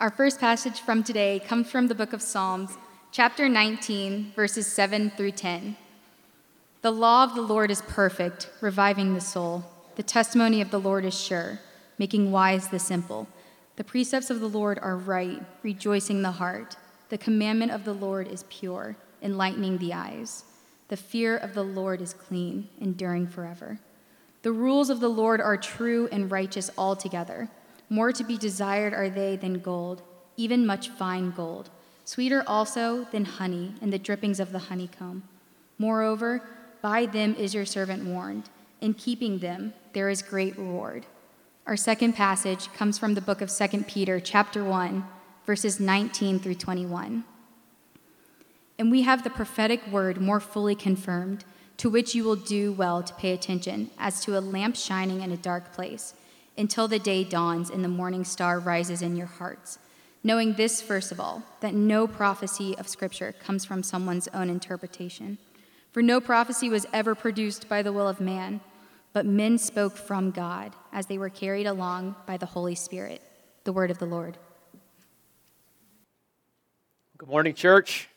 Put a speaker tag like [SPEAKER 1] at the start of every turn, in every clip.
[SPEAKER 1] Our first passage from today comes from the book of Psalms, chapter 19, verses 7 through 10. The law of the Lord is perfect, reviving the soul. The testimony of the Lord is sure, making wise the simple. The precepts of the Lord are right, rejoicing the heart. The commandment of the Lord is pure, enlightening the eyes. The fear of the Lord is clean, enduring forever. The rules of the Lord are true and righteous altogether. More to be desired are they than gold, even much fine gold, sweeter also than honey and the drippings of the honeycomb. Moreover, by them is your servant warned. In keeping them, there is great reward. Our second passage comes from the book of 2 Peter, chapter 1, verses 19 through 21. And we have the prophetic word more fully confirmed to which you will do well to pay attention, as to a lamp shining in a dark place, until the day dawns and the morning star rises in your hearts. Knowing this, first of all, that no prophecy of Scripture comes from someone's own interpretation. For no prophecy was ever produced by the will of man, but men spoke from God as they were carried along by the Holy Spirit. The word of the Lord.
[SPEAKER 2] Good morning, church.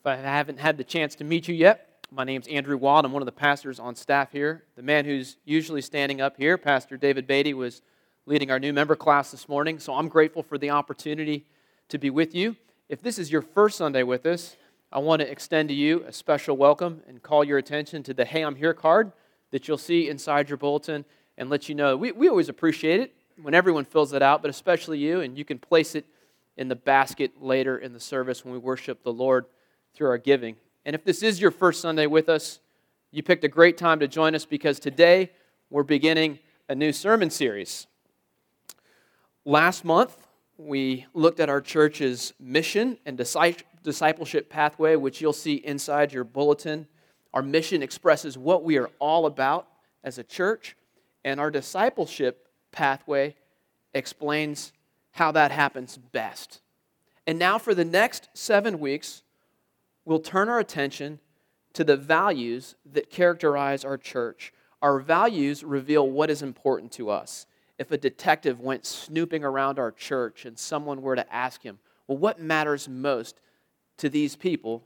[SPEAKER 2] If I haven't had the chance to meet you yet, my name's Andrew Wald. I'm one of the pastors on staff here. The man who's usually standing up here, Pastor David Beatty, was leading our new member class this morning. So I'm grateful for the opportunity to be with you. If this is your first Sunday with us, I want to extend to you a special welcome and call your attention to the Hey, I'm Here card that you'll see inside your bulletin and let you know. We, we always appreciate it when everyone fills it out, but especially you, and you can place it in the basket later in the service when we worship the Lord through our giving. And if this is your first Sunday with us, you picked a great time to join us because today we're beginning a new sermon series. Last month, we looked at our church's mission and discipleship pathway, which you'll see inside your bulletin. Our mission expresses what we are all about as a church, and our discipleship pathway explains how that happens best. And now, for the next seven weeks, we'll turn our attention to the values that characterize our church. Our values reveal what is important to us. If a detective went snooping around our church and someone were to ask him, Well, what matters most to these people?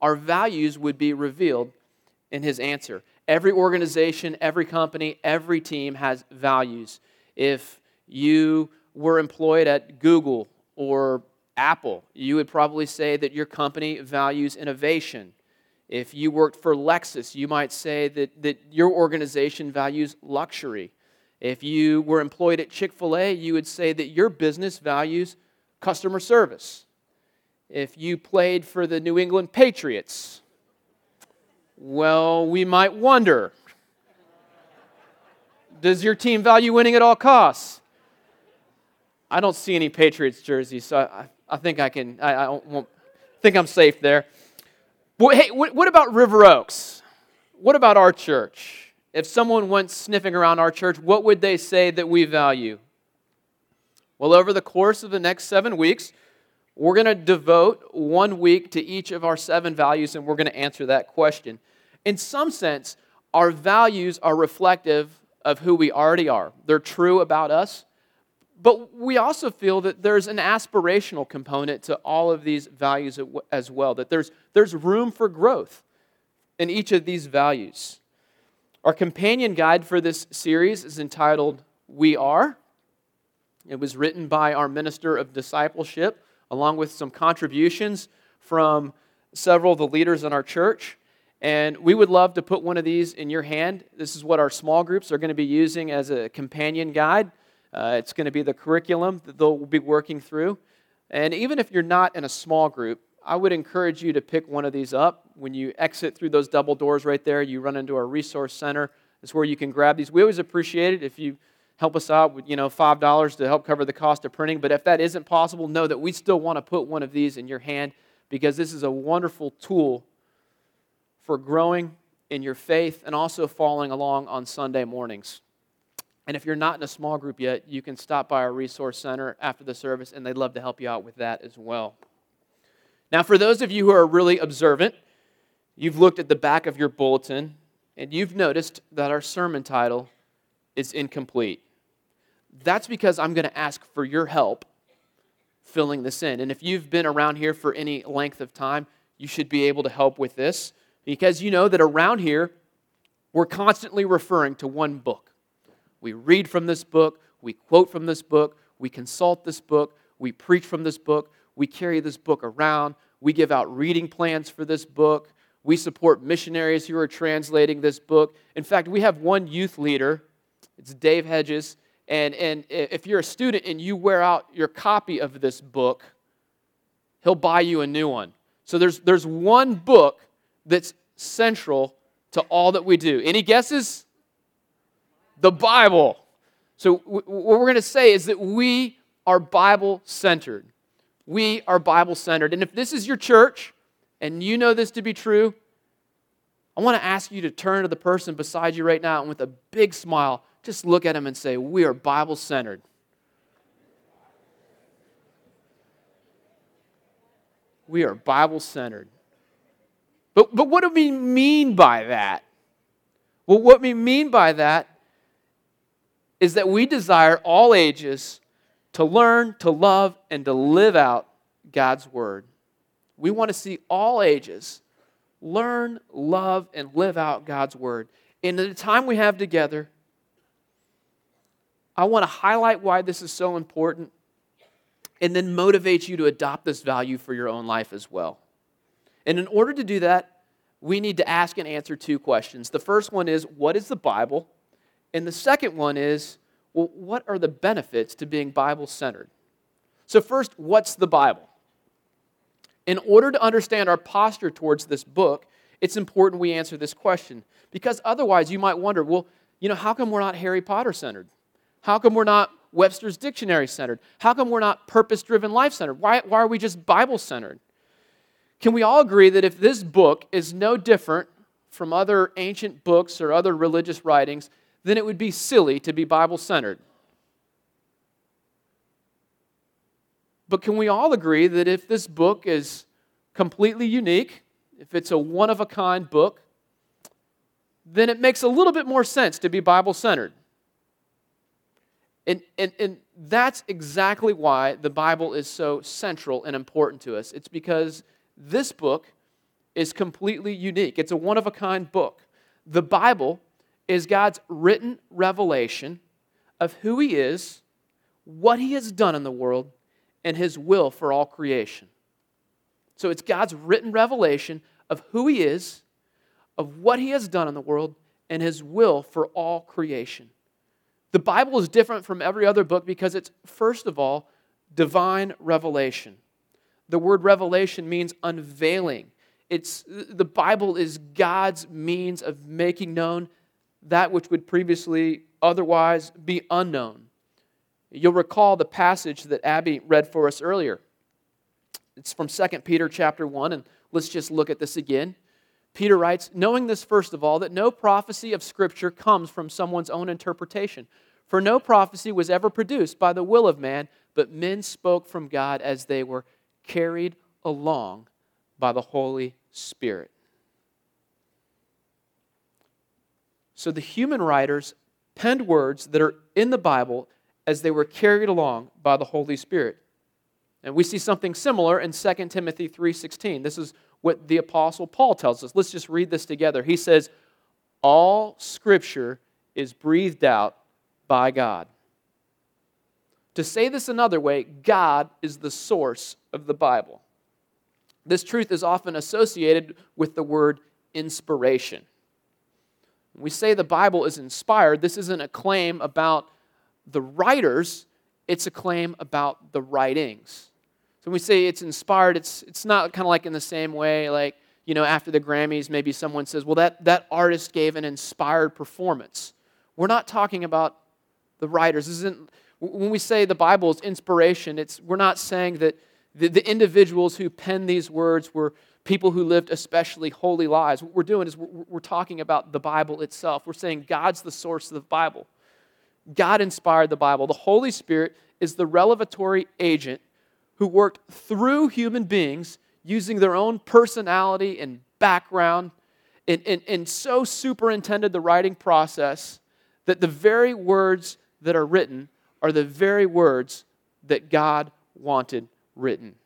[SPEAKER 2] our values would be revealed in his answer. Every organization, every company, every team has values. If you were employed at Google or Apple, you would probably say that your company values innovation. If you worked for Lexus, you might say that, that your organization values luxury. If you were employed at Chick fil A, you would say that your business values customer service. If you played for the New England Patriots, well, we might wonder does your team value winning at all costs? I don't see any Patriots jerseys, so I, I think I can, I, I won't, think I'm safe there. Hey, what about River Oaks? What about our church? If someone went sniffing around our church, what would they say that we value? Well, over the course of the next seven weeks, we're going to devote one week to each of our seven values, and we're going to answer that question. In some sense, our values are reflective of who we already are. They're true about us, but we also feel that there's an aspirational component to all of these values as well, that there's, there's room for growth in each of these values. Our companion guide for this series is entitled We Are. It was written by our minister of discipleship, along with some contributions from several of the leaders in our church. And we would love to put one of these in your hand. This is what our small groups are going to be using as a companion guide. Uh, it's going to be the curriculum that they'll be working through. And even if you're not in a small group, I would encourage you to pick one of these up. When you exit through those double doors right there, you run into our resource center. It's where you can grab these. We always appreciate it if you help us out with, you know, $5 to help cover the cost of printing. But if that isn't possible, know that we still want to put one of these in your hand because this is a wonderful tool for growing in your faith and also following along on Sunday mornings. And if you're not in a small group yet, you can stop by our resource center after the service, and they'd love to help you out with that as well. Now, for those of you who are really observant, you've looked at the back of your bulletin and you've noticed that our sermon title is incomplete. that's because I'm going to ask for your help filling this in. And if you've been around here for any length of time, you should be able to help with this because you know that around here, we're constantly referring to one book. We read from this book, we quote from this book, we consult this book, we preach from this book, we carry this book around, we give out reading plans for this book, we support missionaries who are translating this book. In fact, we have one youth leader, it's Dave Hedges, and, and if you're a student and you wear out your copy of this book, he'll buy you a new one. So there's, there's one book that's central to all that we do. Any guesses? The Bible. So, what we're going to say is that we are Bible centered. We are Bible centered. And if this is your church and you know this to be true, I want to ask you to turn to the person beside you right now and with a big smile, just look at him and say, We are Bible centered. We are Bible centered. But, but what do we mean by that? Well, what we mean by that is that we desire all ages to learn, to love, and to live out God's Word. We want to see all ages learn, love, and live out God's Word. In the time we have together, I want to highlight why this is so important and then motivate you to adopt this value for your own life as well. And in order to do that, we need to ask and answer two questions. The first one is, what is the Bible? And the second one is, well, what are the benefits to being Bible centered? So, first, what's the Bible? In order to understand our posture towards this book, it's important we answer this question. Because otherwise, you might wonder, well, you know, how come we're not Harry Potter centered? How come we're not Webster's Dictionary centered? How come we're not purpose driven life centered? Why, why are we just Bible centered? Can we all agree that if this book is no different from other ancient books or other religious writings, then it would be silly to be Bible centered? But can we all agree that if this book is completely unique, if it's a one of a kind book, then it makes a little bit more sense to be Bible centered? And, and, and that's exactly why the Bible is so central and important to us. It's because this book is completely unique, it's a one of a kind book. The Bible is God's written revelation of who He is, what He has done in the world, and His will for all creation. So it's God's written revelation of who He is, of what He has done in the world, and His will for all creation. The Bible is different from every other book because it's, first of all, divine revelation. The word revelation means unveiling. It's, the Bible is God's means of making known that which would previously otherwise be unknown. You'll recall the passage that Abby read for us earlier. It's from 2 Peter chapter 1, and let's just look at this again. Peter writes, knowing this first of all, that no prophecy of Scripture comes from someone's own interpretation. For no prophecy was ever produced by the will of man, but men spoke from God as they were carried along by the Holy Spirit. So the human writers penned words that are in the Bible as they were carried along by the Holy Spirit. And we see something similar in 2 Timothy 3:16. This is what the apostle Paul tells us. Let's just read this together. He says, "All scripture is breathed out by God." To say this another way, God is the source of the Bible. This truth is often associated with the word inspiration. When we say the Bible is inspired, this isn't a claim about the writers, it's a claim about the writings. So when we say it's inspired, it's, it's not kind of like in the same way, like, you know, after the Grammys, maybe someone says, well, that, that artist gave an inspired performance. We're not talking about the writers. This isn't when we say the Bible is inspiration, it's, we're not saying that the, the individuals who penned these words were people who lived especially holy lives. What we're doing is we're, we're talking about the Bible itself. We're saying God's the source of the Bible. God inspired the Bible. The Holy Spirit is the revelatory agent who worked through human beings using their own personality and background and, and, and so superintended the writing process that the very words that are written are the very words that God wanted written.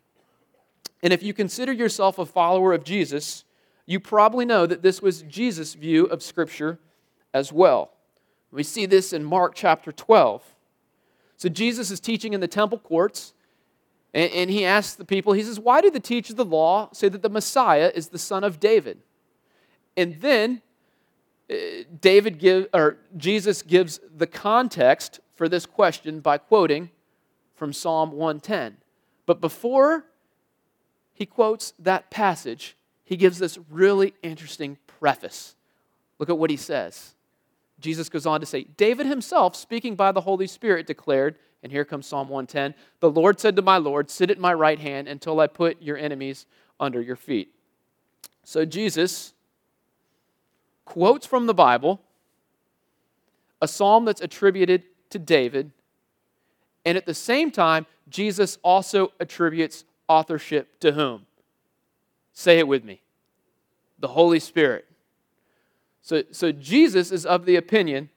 [SPEAKER 2] And if you consider yourself a follower of Jesus, you probably know that this was Jesus' view of Scripture as well. We see this in Mark chapter 12. So Jesus is teaching in the temple courts, and, he asks the people, he says, Why do the teachers of the law say that the Messiah is the son of David? And then uh, David give, or Jesus gives the context for this question by quoting from Psalm 110. But before he quotes that passage, he gives this really interesting preface. Look at what he says. Jesus goes on to say, David himself, speaking by the Holy Spirit, declared, and here comes Psalm 110 The Lord said to my Lord, Sit at my right hand until I put your enemies under your feet. So Jesus quotes from the Bible a psalm that's attributed to David, and at the same time, Jesus also attributes authorship to whom? Say it with me the Holy Spirit. So, so Jesus is of the opinion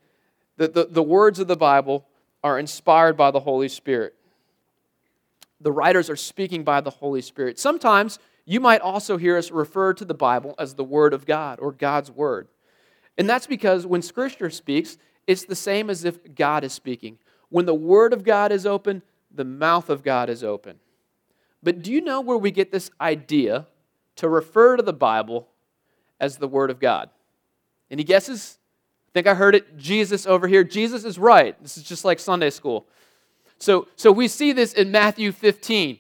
[SPEAKER 2] that the, the words of the Bible are inspired by the Holy Spirit. The writers are speaking by the Holy Spirit. Sometimes you might also hear us refer to the Bible as the Word of God or God's Word. And that's because when Scripture speaks, it's the same as if God is speaking. When the Word of God is open, the mouth of God is open. But do you know where we get this idea to refer to the Bible as the Word of God? Any guesses? I think I heard it. Jesus over here. Jesus is right. This is just like Sunday school. So, so we see this in Matthew 15.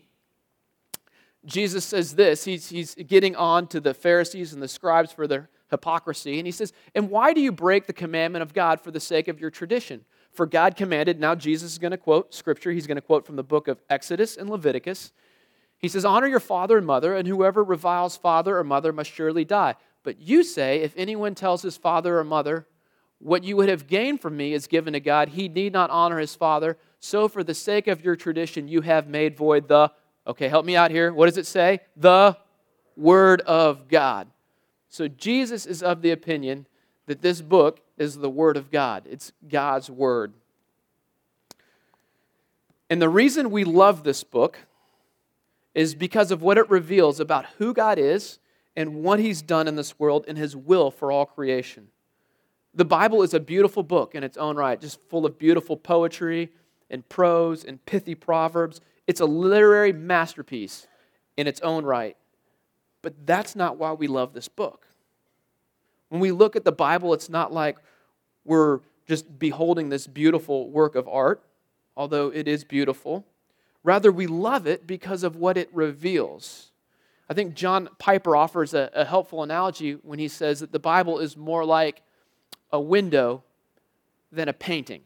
[SPEAKER 2] Jesus says this. He's, he's getting on to the Pharisees and the scribes for their hypocrisy. And he says, And why do you break the commandment of God for the sake of your tradition? For God commanded, now Jesus is going to quote scripture. He's going to quote from the book of Exodus and Leviticus. He says, Honor your father and mother, and whoever reviles father or mother must surely die. But you say, If anyone tells his father or mother, what you would have gained from me is given to God, he need not honor his father. So, for the sake of your tradition, you have made void the, okay, help me out here. What does it say? The Word of God. So, Jesus is of the opinion that this book is the Word of God, it's God's Word. And the reason we love this book is because of what it reveals about who God is and what He's done in this world and His will for all creation. The Bible is a beautiful book in its own right, just full of beautiful poetry and prose and pithy proverbs. It's a literary masterpiece in its own right. But that's not why we love this book. When we look at the Bible, it's not like we're just beholding this beautiful work of art, although it is beautiful. Rather, we love it because of what it reveals. I think John Piper offers a, a, helpful analogy when he says that the Bible is more like a window than a painting.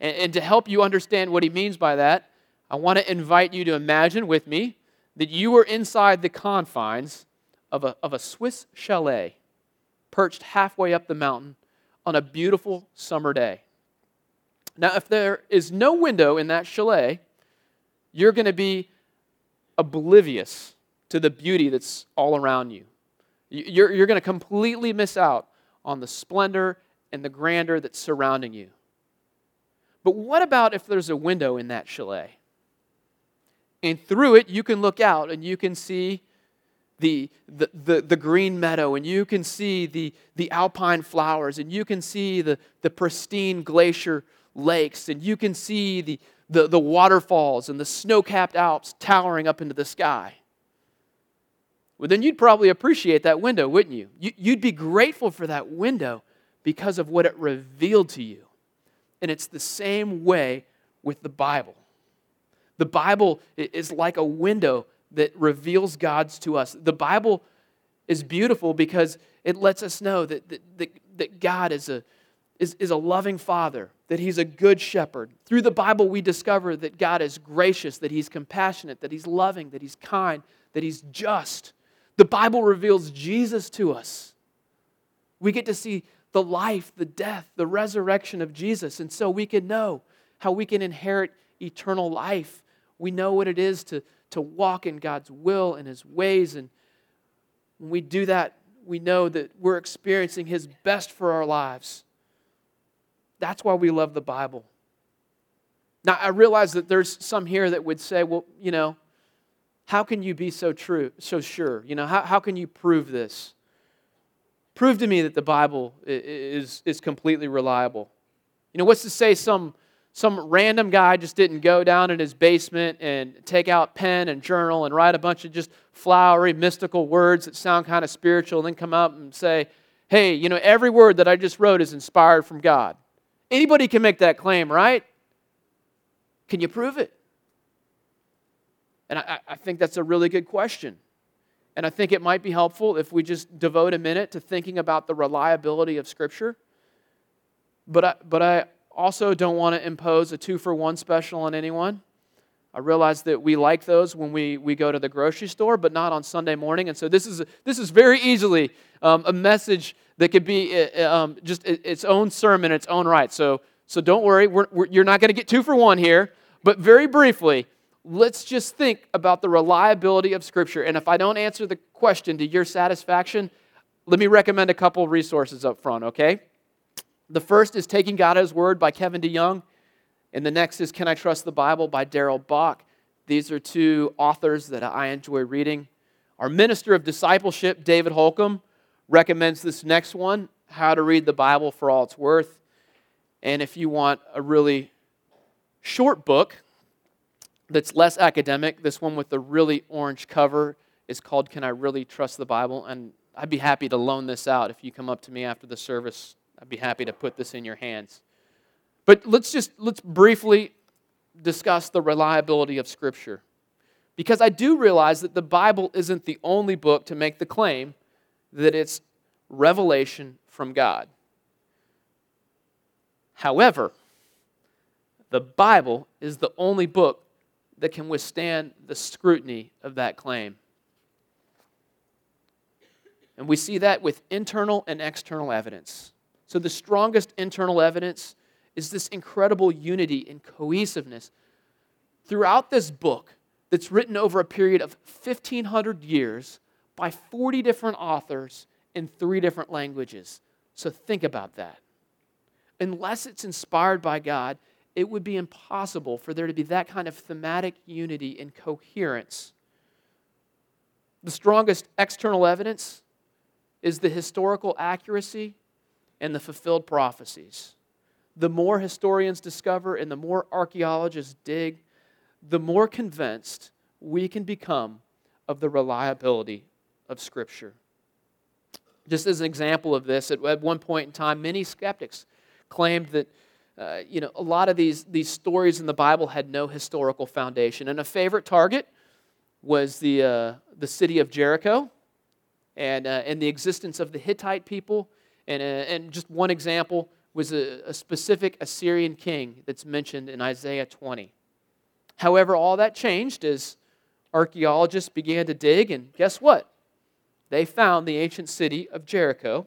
[SPEAKER 2] And, and to help you understand what he means by that, I want to invite you to imagine with me that you are inside the confines of a, of a Swiss chalet perched halfway up the mountain on a beautiful summer day. Now, if there is no window in that chalet, you're going to be oblivious to the beauty that's all around you. You're, you're going to completely miss out on the splendor and the grandeur that's surrounding you. But what about if there's a window in that chalet? And through it, you can look out and you can see the, the, the, the, green meadow, and you can see the, the alpine flowers, and you can see the, the pristine glacier lakes, and you can see the, the, the waterfalls and the snow capped Alps towering up into the sky well, then you'd probably appreciate that window, wouldn't you? You'd be grateful for that window because of what it revealed to you. And it's the same way with the Bible. The Bible is like a window that reveals God's to us. The Bible is beautiful because it lets us know that, that, that, that God is a, is, is a loving father, that he's a good shepherd. Through the Bible, we discover that God is gracious, that he's compassionate, that he's loving, that he's kind, that he's just. The Bible reveals Jesus to us. We get to see the life, the death, the resurrection of Jesus. And so we can know how we can inherit eternal life. We know what it is to, to walk in God's will and His ways. And when we do that, we know that we're experiencing His best for our lives. That's why we love the Bible. Now, I realize that there's some here that would say, well, you know, how can you be so true, so sure? You know, how, how can you prove this? Prove to me that the Bible is, is completely reliable. You know, what's to say some, some random guy just didn't go down in his basement and take out pen and journal and write a bunch of just flowery, mystical words that sound kind of spiritual and then come up and say, hey, you know, every word that I just wrote is inspired from God. Anybody can make that claim, right? Can you prove it? And I, I, think that's a really good question. And I think it might be helpful if we just devote a minute to thinking about the reliability of Scripture. But I, but I also don't want to impose a two for one special on anyone. I realize that we like those when we, we go to the grocery store, but not on Sunday morning. And so this is, this is very easily um, a message that could be uh, uh, um, just its own sermon, its own right. So, so don't worry, we're, we're, you're not going to get two for one here. But very briefly, let's just think about the reliability of Scripture. And if I don't answer the question to your satisfaction, let me recommend a couple resources up front, okay? The first is Taking God at His Word by Kevin DeYoung, and the next is Can I Trust the Bible by Darrell Bock. These are two authors that I enjoy reading. Our minister of discipleship, David Holcomb, recommends this next one How to Read the Bible for All It's Worth. And if you want a really short book, that's less academic. This one with the really orange cover is called Can I Really Trust the Bible? And I'd be happy to loan this out if you come up to me after the service. I'd be happy to put this in your hands. But let's just let's briefly discuss the reliability of scripture. Because I do realize that the Bible isn't the only book to make the claim that it's revelation from God. However, the Bible is the only book that can withstand the scrutiny of that claim. And we see that with internal and external evidence. So, the strongest internal evidence is this incredible unity and cohesiveness throughout this book that's written over a period of 1,500 years by 40 different authors in three different languages. So, think about that. Unless it's inspired by God, it would be impossible for there to be that kind of thematic unity and coherence. The strongest external evidence is the historical accuracy and the fulfilled prophecies. The more historians discover and the more archaeologists dig, the more convinced we can become of the reliability of Scripture. Just as an example of this, at one point in time, many skeptics claimed that uh, you know, a lot of these, these stories in the Bible had no historical foundation. And a favorite target was the, uh, the city of Jericho and, uh, and the existence of the Hittite people. And, uh, and just one example was a, a specific Assyrian king that's mentioned in Isaiah 20. However, all that changed as archaeologists began to dig, and guess what? They found the ancient city of Jericho.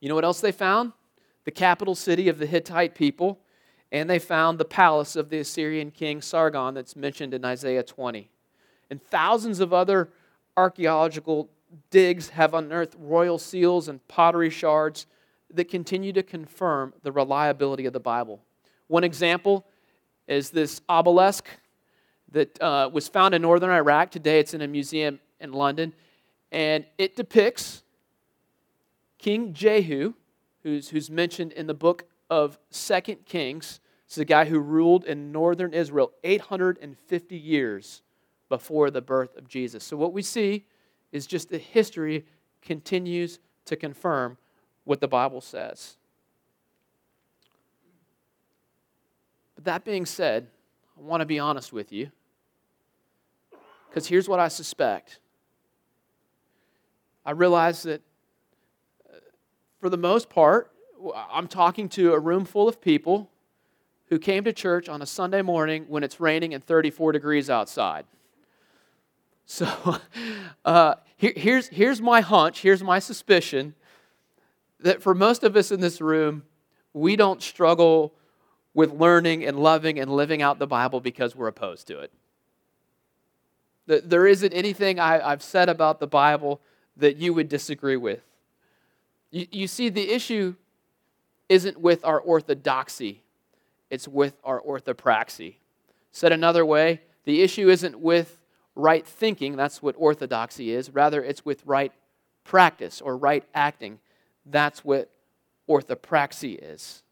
[SPEAKER 2] You know what else they found? the capital city of the Hittite people, and they found the palace of the Assyrian king Sargon that's mentioned in Isaiah 20. And thousands of other archaeological digs have unearthed royal seals and pottery shards that continue to confirm the reliability of the Bible. One example is this obelisk that uh, was found in northern Iraq. Today it's in a museum in London. And it depicts King Jehu who's, who's mentioned in the book of Second Kings. This is a guy who ruled in northern Israel 850 years before the birth of Jesus. So, what we see is just the history continues to confirm what the Bible says. But that being said, I want to be honest with you. Because here's what I suspect I realize that uh, for the most part, I'm talking to a room full of people who came to church on a Sunday morning when it's raining and 34 degrees outside. So uh, here, here's, here's my hunch, here's my suspicion that for most of us in this room, we don't struggle with learning and loving and living out the Bible because we're opposed to it. There isn't anything I've said about the Bible that you would disagree with. You, you see, the issue isn't with our orthodoxy, it's with our orthopraxy. Said another way, the issue isn't with right thinking, that's what orthodoxy is. Rather, it's with right practice or right acting. That's what orthopraxy is.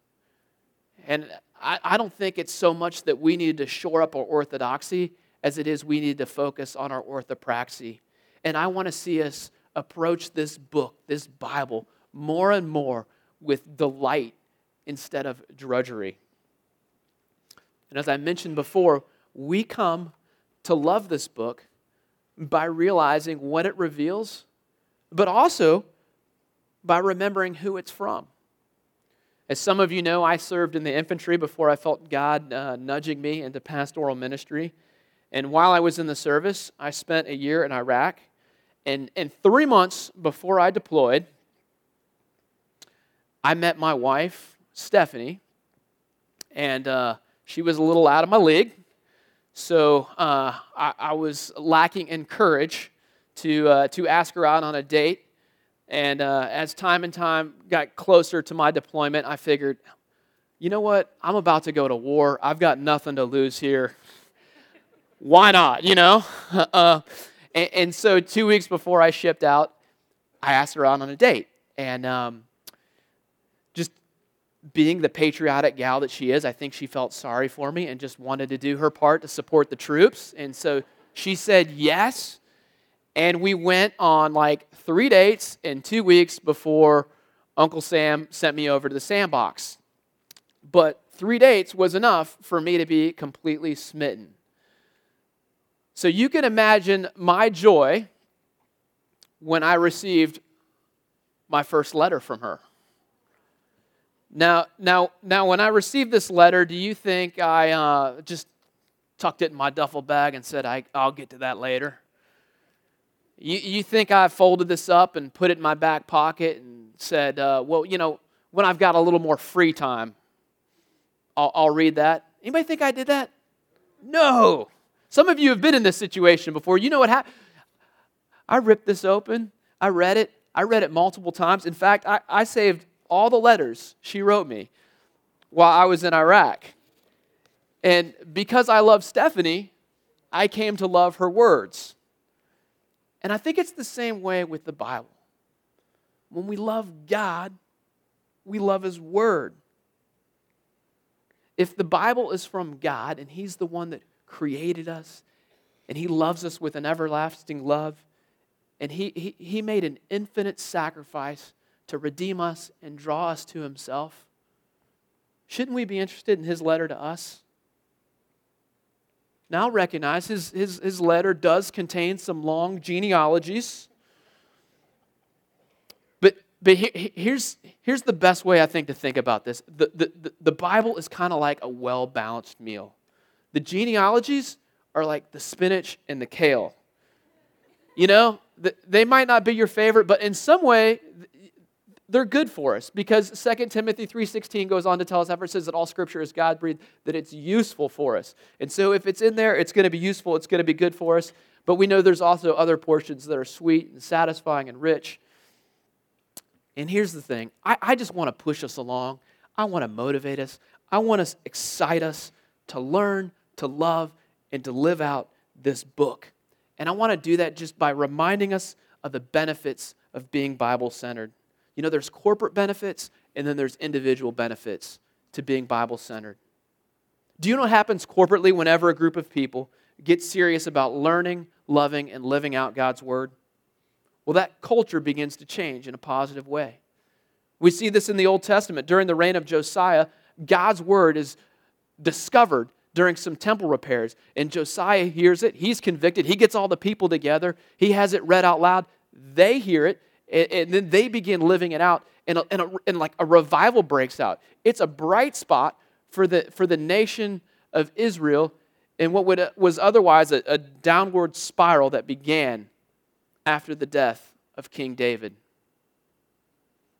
[SPEAKER 2] And I, I don't think it's so much that we need to shore up our orthodoxy as it is we need to focus on our orthopraxy. And I want to see us approach this book, this Bible, more and more with delight instead of drudgery. And as I mentioned before, we come to love this book by realizing what it reveals, but also by remembering who it's from. As some of you know, I served in the infantry before I felt God uh, nudging me into pastoral ministry. And while I was in the service, I spent a year in Iraq. And, and three months before I deployed, I met my wife, Stephanie, and uh, she was a little out of my league. So uh, I, I, was lacking in courage to, uh, to ask her out on a date. And uh, as time and time got closer to my deployment, I figured, you know what? I'm about to go to war. I've got nothing to lose here. Why not? You know? Uh, and, and, so two weeks before I shipped out, I asked her out on a date. And um, being the patriotic gal that she is, I think she felt sorry for me and just wanted to do her part to support the troops. And so she said yes. And we went on like three dates in two weeks before Uncle Sam sent me over to the sandbox. But three dates was enough for me to be completely smitten. So you can imagine my joy when I received my first letter from her. Now, now, now, when I received this letter, do you think I uh, just tucked it in my duffel bag and said, I, will get to that later? You, you think I folded this up and put it in my back pocket and said, uh, well, you know, when I've got a little more free time, I'll, I'll read that? Anybody think I did that? No. Some of you have been in this situation before. You know what happened? I ripped this open. I read it. I read it multiple times. In fact, I, I saved all the letters she wrote me while I was in Iraq. And because I love Stephanie, I came to love her words. And I think it's the same way with the Bible. When we love God, we love His Word. If the Bible is from God and He's the one that created us and He loves us with an everlasting love, and He, he, he made an infinite sacrifice to redeem us and draw us to himself, shouldn't we be interested in his letter to us? Now recognize his, his, his letter does contain some long genealogies. But, but here's, here's the best way I think to think about this the, the, the Bible is kind of like a well balanced meal. The genealogies are like the spinach and the kale. You know, they might not be your favorite, but in some way, they're good for us because 2 timothy 3.16 goes on to tell us it says that all scripture is god-breathed that it's useful for us. And so if it's in there it's going to be useful it's going to be good for us. But we know there's also other portions that are sweet and satisfying and rich. And here's the thing i, I just want to push us along. I want to motivate us. I want to excite us to learn to love and to live out this book. And i want to do that just by reminding us of the benefits of being bible-centered you know, there's corporate benefits and then there's individual benefits to being Bible centered. Do you know what happens corporately whenever a group of people get serious about learning, loving, and living out God's Word? Well, that culture begins to change in a positive way. We see this in the Old Testament. During the reign of Josiah, God's Word is discovered during some temple repairs. And Josiah hears it. He's convicted. He gets all the people together. He has it read out loud. They hear it and, and then they begin living it out, and, a, and, a, and like a revival breaks out. It's a bright spot for the, for the nation of Israel in what would, uh, was otherwise a, a downward spiral that began after the death of King David.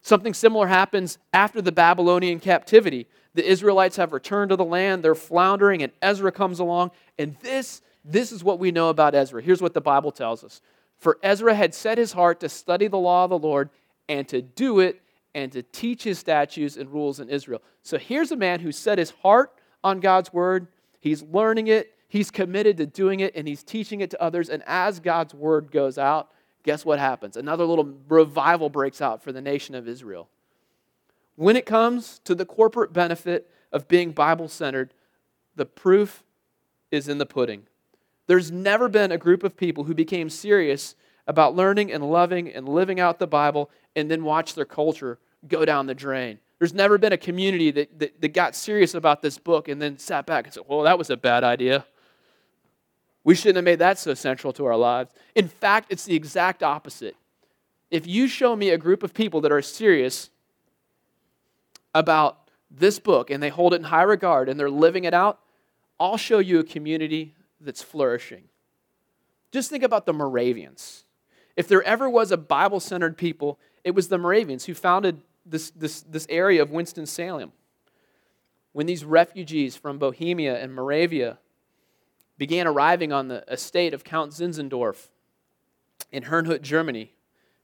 [SPEAKER 2] Something similar happens after the Babylonian captivity. The Israelites have returned to the land, they're floundering, and Ezra comes along. And this, this is what we know about Ezra. Here's what the Bible tells us for Ezra had set his heart to study the law of the Lord and to do it and to teach his statutes and rules in Israel. So here's a man who set his heart on God's word, he's learning it, he's committed to doing it, and he's teaching it to others. And as God's word goes out, guess what happens? Another little revival breaks out for the nation of Israel. When it comes to the corporate benefit of being Bible centered, the proof is in the pudding. There's never been a group of people who became serious about learning and loving and living out the Bible and then watch their culture go down the drain. There's never been a community that, that, that got serious about this book and then sat back and said, well, that was a bad idea. We shouldn't have made that so central to our lives. In fact, it's the exact opposite. If you show me a group of people that are serious about this book and they hold it in high regard and they're living it out, I'll show you a community that's flourishing. Just think about the Moravians. If there ever was a Bible centered people, it was the Moravians who founded this, this, this area of Winston-Salem. When these refugees from Bohemia and Moravia began arriving on the estate of Count Zinzendorf in Herrnhut, Germany,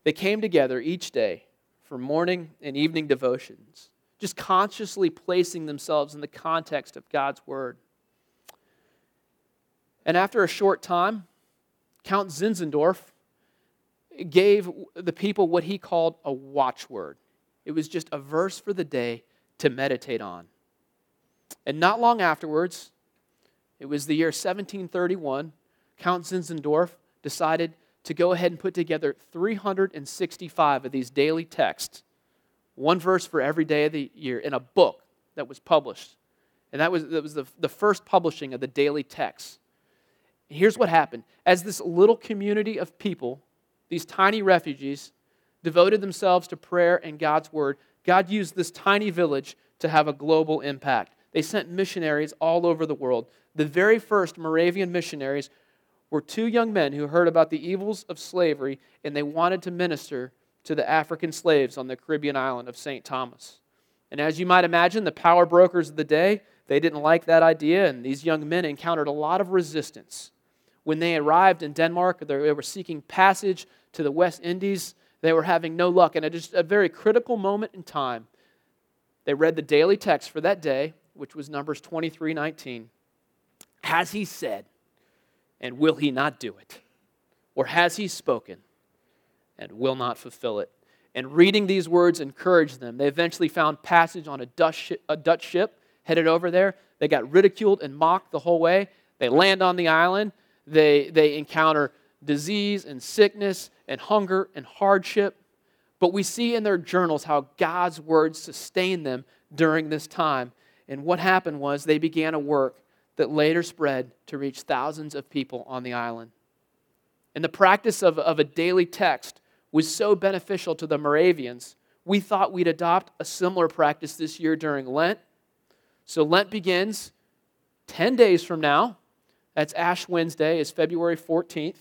[SPEAKER 2] they came together each day for morning and evening devotions, just consciously placing themselves in the context of God's Word. And after a short time, Count Zinzendorf gave the people what he called a watchword. It was just a verse for the day to meditate on. And not long afterwards, it was the year 1731, Count Zinzendorf decided to go ahead and put together 365 of these daily texts, one verse for every day of the year, in a book that was published. And that was, that was the, the first publishing of the daily texts. Here's what happened. As this little community of people, these tiny refugees, devoted themselves to prayer and God's word, God used this tiny village to have a global impact. They sent missionaries all over the world. The very first Moravian missionaries were two young men who heard about the evils of slavery and they wanted to minister to the African slaves on the Caribbean island of St. Thomas. And as you might imagine, the power brokers of the day, they didn't like that idea, and these young men encountered a lot of resistance when they arrived in Denmark, they were seeking passage to the West Indies. They were having no luck. And at just a very critical moment in time, they read the daily text for that day, which was Numbers 23 19. Has he said, and will he not do it? Or has he spoken, and will not fulfill it? And reading these words encouraged them. They eventually found passage on a Dutch a Dutch ship headed over there. They got ridiculed and mocked the whole way. They land on the island. They, they encounter disease and sickness and hunger and hardship. But we see in their journals how God's word sustained them during this time. And what happened was they began a work that later spread to reach thousands of people on the island. And the practice of, of a daily text was so beneficial to the Moravians, we thought we'd adopt a similar practice this year during Lent. So Lent begins 10 days from now. That's Ash Wednesday, is February 14th.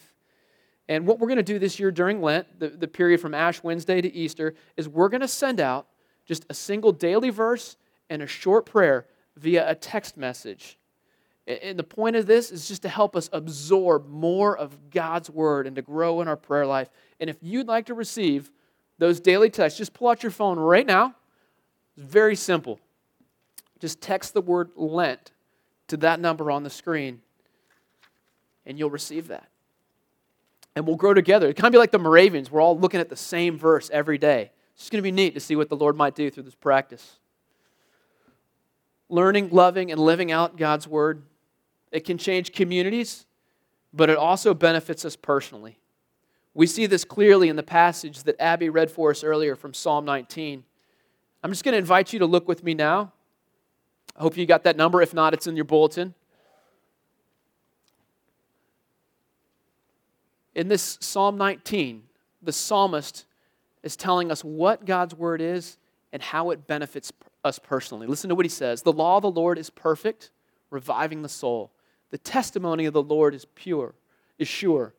[SPEAKER 2] And what we're going to do this year during Lent, the, the period from Ash Wednesday to Easter, is we're going to send out just a single daily verse and a short prayer via a text message. And the point of this is just to help us absorb more of God's word and to grow in our prayer life. And if you'd like to receive those daily texts, just pull out your phone right now. It's very simple. Just text the word Lent to that number on the screen, and you'll receive that. And we'll grow together. It kind of be like the Moravians. We're all looking at the same verse every day. It's just going to be neat to see what the Lord might do through this practice. Learning, loving, and living out God's word. It can change communities, but it also benefits us personally. We see this clearly in the passage that Abby read for us earlier from Psalm 19. I'm just going to invite you to look with me now. I hope you got that number. If not, it's in your bulletin. In this Psalm 19, the psalmist is telling us what God's word is and how it benefits us personally. Listen to what he says The law of the Lord is perfect, reviving the soul. The testimony of the Lord is pure, is sure,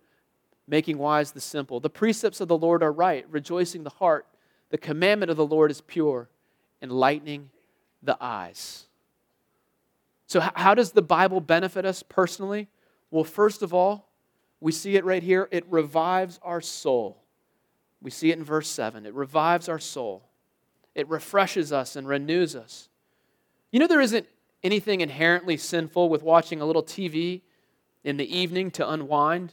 [SPEAKER 2] making wise the simple. The precepts of the Lord are right, rejoicing the heart. The commandment of the Lord is pure, enlightening the eyes. So, how does the Bible benefit us personally? Well, first of all, we see it right here. It revives our soul. We see it in verse 7. It revives our soul, it refreshes us and renews us. You know, there isn't anything inherently sinful with watching a little TV in the evening to unwind,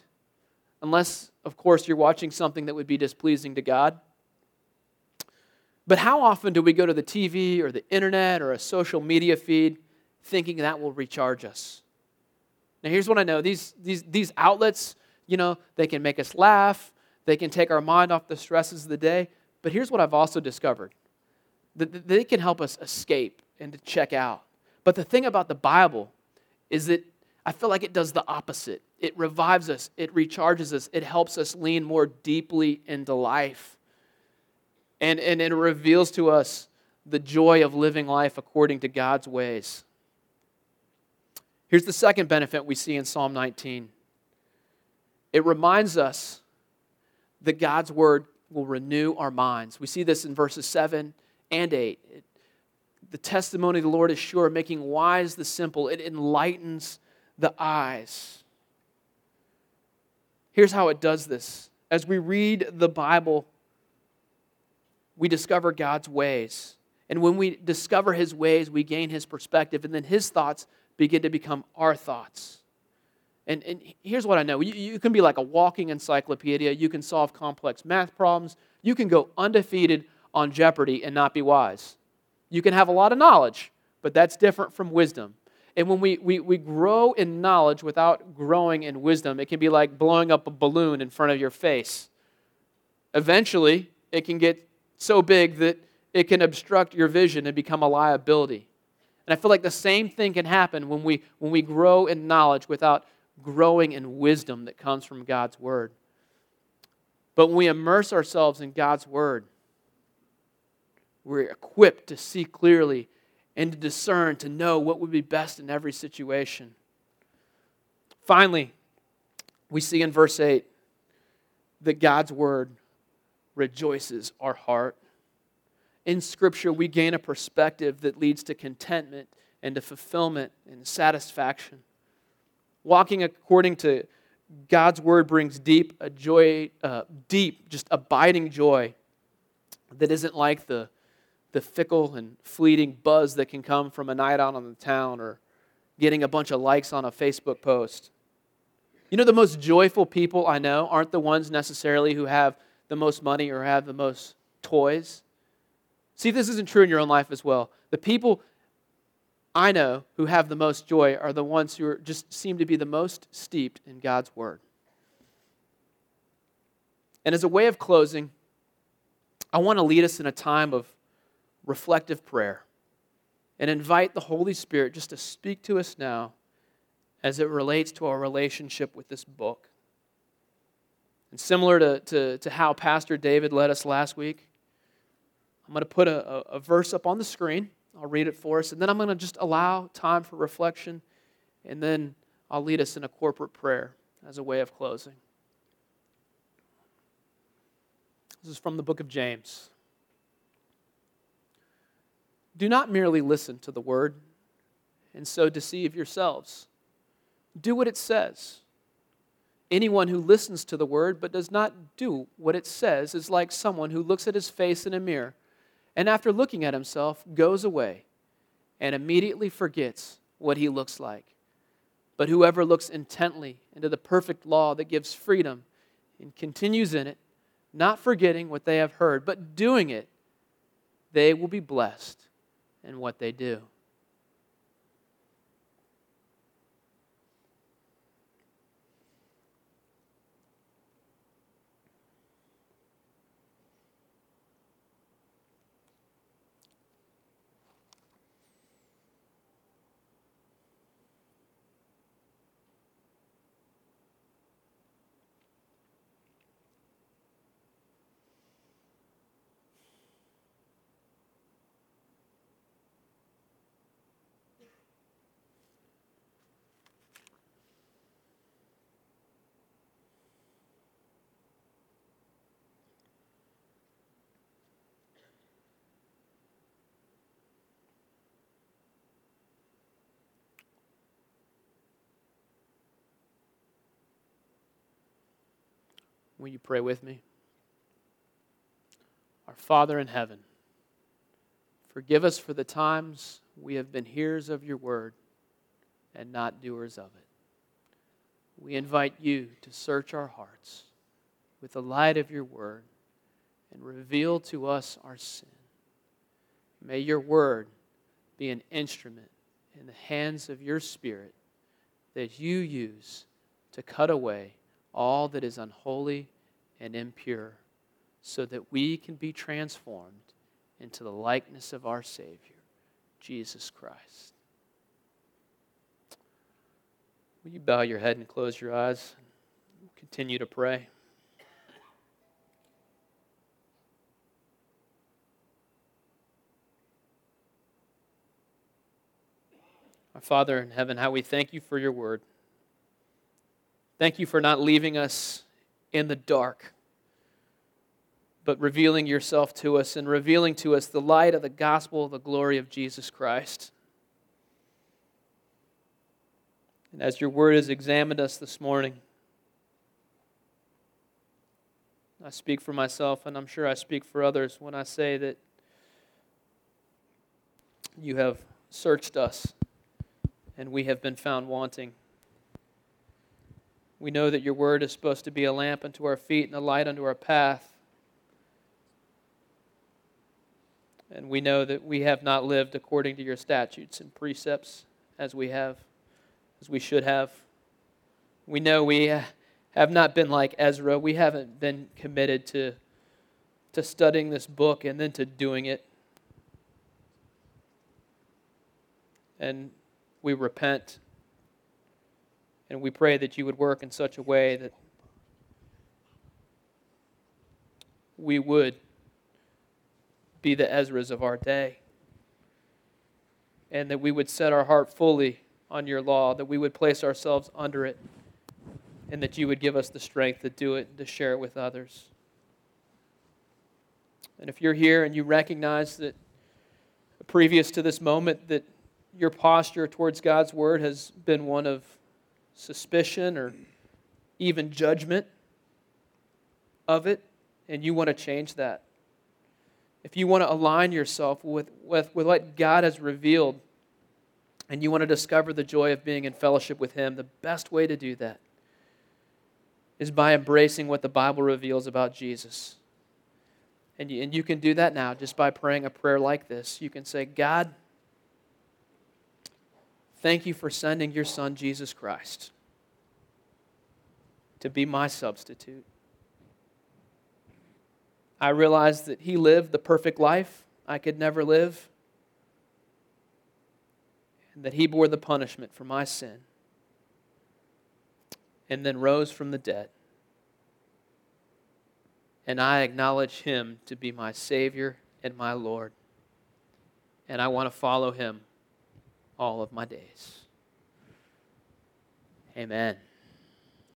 [SPEAKER 2] unless, of course, you're watching something that would be displeasing to God. But how often do we go to the TV or the internet or a social media feed thinking that will recharge us? Now, here's what I know these, these, these outlets, you know, they can make us laugh, they can take our mind off the stresses of the day. But here's what I've also discovered that they can help us escape and to check out. But the thing about the Bible is that I feel like it does the opposite. It revives us, it recharges us, it helps us lean more deeply into life. And, and it reveals to us the joy of living life according to God's ways. Here's the second benefit we see in Psalm 19 it reminds us that God's word will renew our minds. We see this in verses 7 and 8. It, the testimony of the Lord is sure, making wise the simple. It enlightens the eyes. Here's how it does this. As we read the Bible, we discover God's ways. And when we discover his ways, we gain his perspective, and then his thoughts begin to become our thoughts. And, and here's what I know you, you can be like a walking encyclopedia, you can solve complex math problems, you can go undefeated on Jeopardy and not be wise. You can have a lot of knowledge, but that's different from wisdom. And when we, we, we grow in knowledge without growing in wisdom, it can be like blowing up a balloon in front of your face. Eventually, it can get so big that it can obstruct your vision and become a liability. And I feel like the same thing can happen when we, when we grow in knowledge without growing in wisdom that comes from God's Word. But when we immerse ourselves in God's Word, we're equipped to see clearly and to discern, to know what would be best in every situation. Finally, we see in verse 8 that God's Word rejoices our heart. In Scripture, we gain a perspective that leads to contentment and to fulfillment and satisfaction. Walking according to God's word brings deep a joy, uh, deep, just abiding joy that isn't like the, the fickle and fleeting buzz that can come from a night out on the town or getting a bunch of likes on a Facebook post. You know, the most joyful people I know aren't the ones necessarily who have the most money or have the most toys. See, this isn't true in your own life as well. The people I know who have the most joy are the ones who are, just seem to be the most steeped in God's Word. And as a way of closing, I want to lead us in a time of reflective prayer and invite the Holy Spirit just to speak to us now as it relates to our relationship with this book. And similar to, to, to how Pastor David led us last week, I'm going to put a, a, verse up on the screen. I'll read it for us, and then I'm going to just allow time for reflection, and then I'll lead us in a corporate prayer as a way of closing. This is from the book of James. Do not merely listen to the word and so deceive yourselves. Do what it says. Anyone who listens to the word but does not do what it says is like someone who looks at his face in a mirror and after looking at himself, goes away and immediately forgets what he looks like. But whoever looks intently into the perfect law that gives freedom and continues in it, not forgetting what they have heard, but doing it, they will be blessed in what they do. Will you pray with me? Our Father in heaven, forgive us for the times we have been hearers of your word and not doers of it. We invite you to search our hearts with the light of your word and reveal to us our sin. May your word be an instrument in the hands of your Spirit that you use to cut away all that is unholy and impure so that we can be transformed into the likeness of our Savior, Jesus Christ. Will you bow your head and close your eyes? And continue to pray. Our Father in heaven, how we thank you for your word. Thank you for not leaving us in the dark, but revealing yourself to us and revealing to us the light of the gospel, of the glory of Jesus Christ. And as your word has examined us this morning, I speak for myself, and I'm sure I speak for others when I say that you have searched us and we have been found wanting. We know that your word is supposed to be a lamp unto our feet and a light unto our path. And we know that we have not lived according to your statutes and precepts as we have, as we should have. We know we have not been like Ezra. We haven't been committed to, to studying this book and then to doing it. And we repent and we pray that you would work in such a way that we would be the Ezras of our day and that we would set our heart fully on your law, that we would place ourselves under it, and that you would give us the strength to do it and to share it with others. And if you're here and you recognize that previous to this moment that your posture towards God's word has been one of suspicion or even judgment of it, and you want to change that. If you want to align yourself with, with, with what God has revealed, and you want to discover the joy of being in fellowship with Him, the best way to do that is by embracing what the Bible reveals about Jesus. And you, and you can do that now just by praying a prayer like this. You can say, God, Thank you for sending your son, Jesus Christ, to be my substitute. I realize that he lived the perfect life I could never live, and that he bore the punishment for my sin, and then rose from the dead. And I acknowledge him to be my Savior and my Lord. And I want to follow him all of my days. Amen.